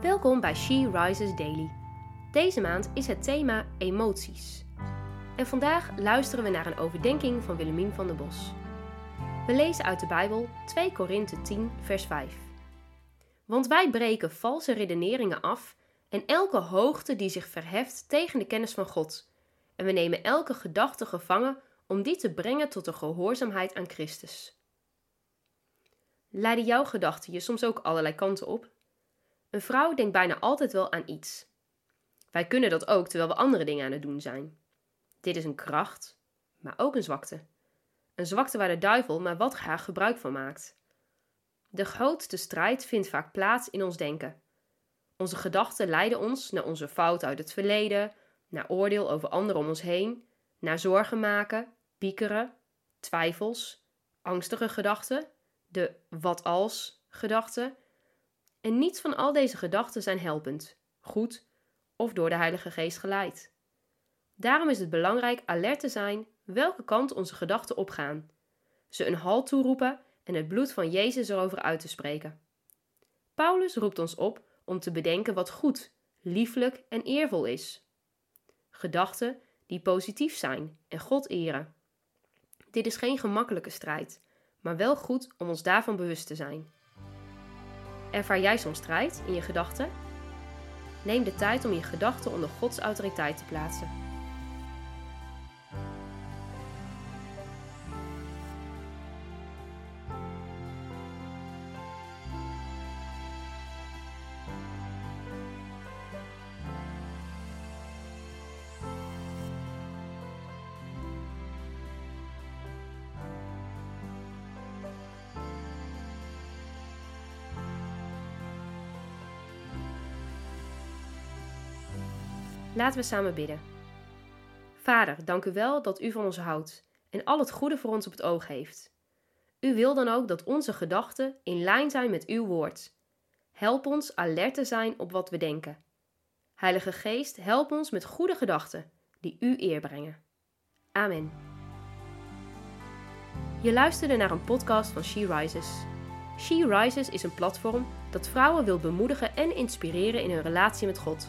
Welkom bij She Rises Daily. Deze maand is het thema emoties. En vandaag luisteren we naar een overdenking van Willemien van der Bos. We lezen uit de Bijbel 2 Korinthe 10, vers 5. Want wij breken valse redeneringen af en elke hoogte die zich verheft tegen de kennis van God. En we nemen elke gedachte gevangen om die te brengen tot de gehoorzaamheid aan Christus. Leiden jouw gedachten je soms ook allerlei kanten op? Een vrouw denkt bijna altijd wel aan iets. Wij kunnen dat ook terwijl we andere dingen aan het doen zijn. Dit is een kracht, maar ook een zwakte. Een zwakte waar de duivel maar wat graag gebruik van maakt. De grootste strijd vindt vaak plaats in ons denken. Onze gedachten leiden ons naar onze fout uit het verleden, naar oordeel over anderen om ons heen, naar zorgen maken, piekeren, twijfels, angstige gedachten, de wat als gedachten. En niets van al deze gedachten zijn helpend, goed of door de Heilige Geest geleid. Daarom is het belangrijk alert te zijn welke kant onze gedachten opgaan, ze een halt toeroepen en het bloed van Jezus erover uit te spreken. Paulus roept ons op om te bedenken wat goed, lieflijk en eervol is. Gedachten die positief zijn en God eren. Dit is geen gemakkelijke strijd, maar wel goed om ons daarvan bewust te zijn. Ervaar jij soms strijd in je gedachten? Neem de tijd om je gedachten onder Gods autoriteit te plaatsen. Laten we samen bidden. Vader, dank u wel dat u van ons houdt en al het goede voor ons op het oog heeft. U wil dan ook dat onze gedachten in lijn zijn met uw woord. Help ons alert te zijn op wat we denken. Heilige Geest, help ons met goede gedachten die u eer brengen. Amen. Je luisterde naar een podcast van She Rises. She Rises is een platform dat vrouwen wil bemoedigen en inspireren in hun relatie met God.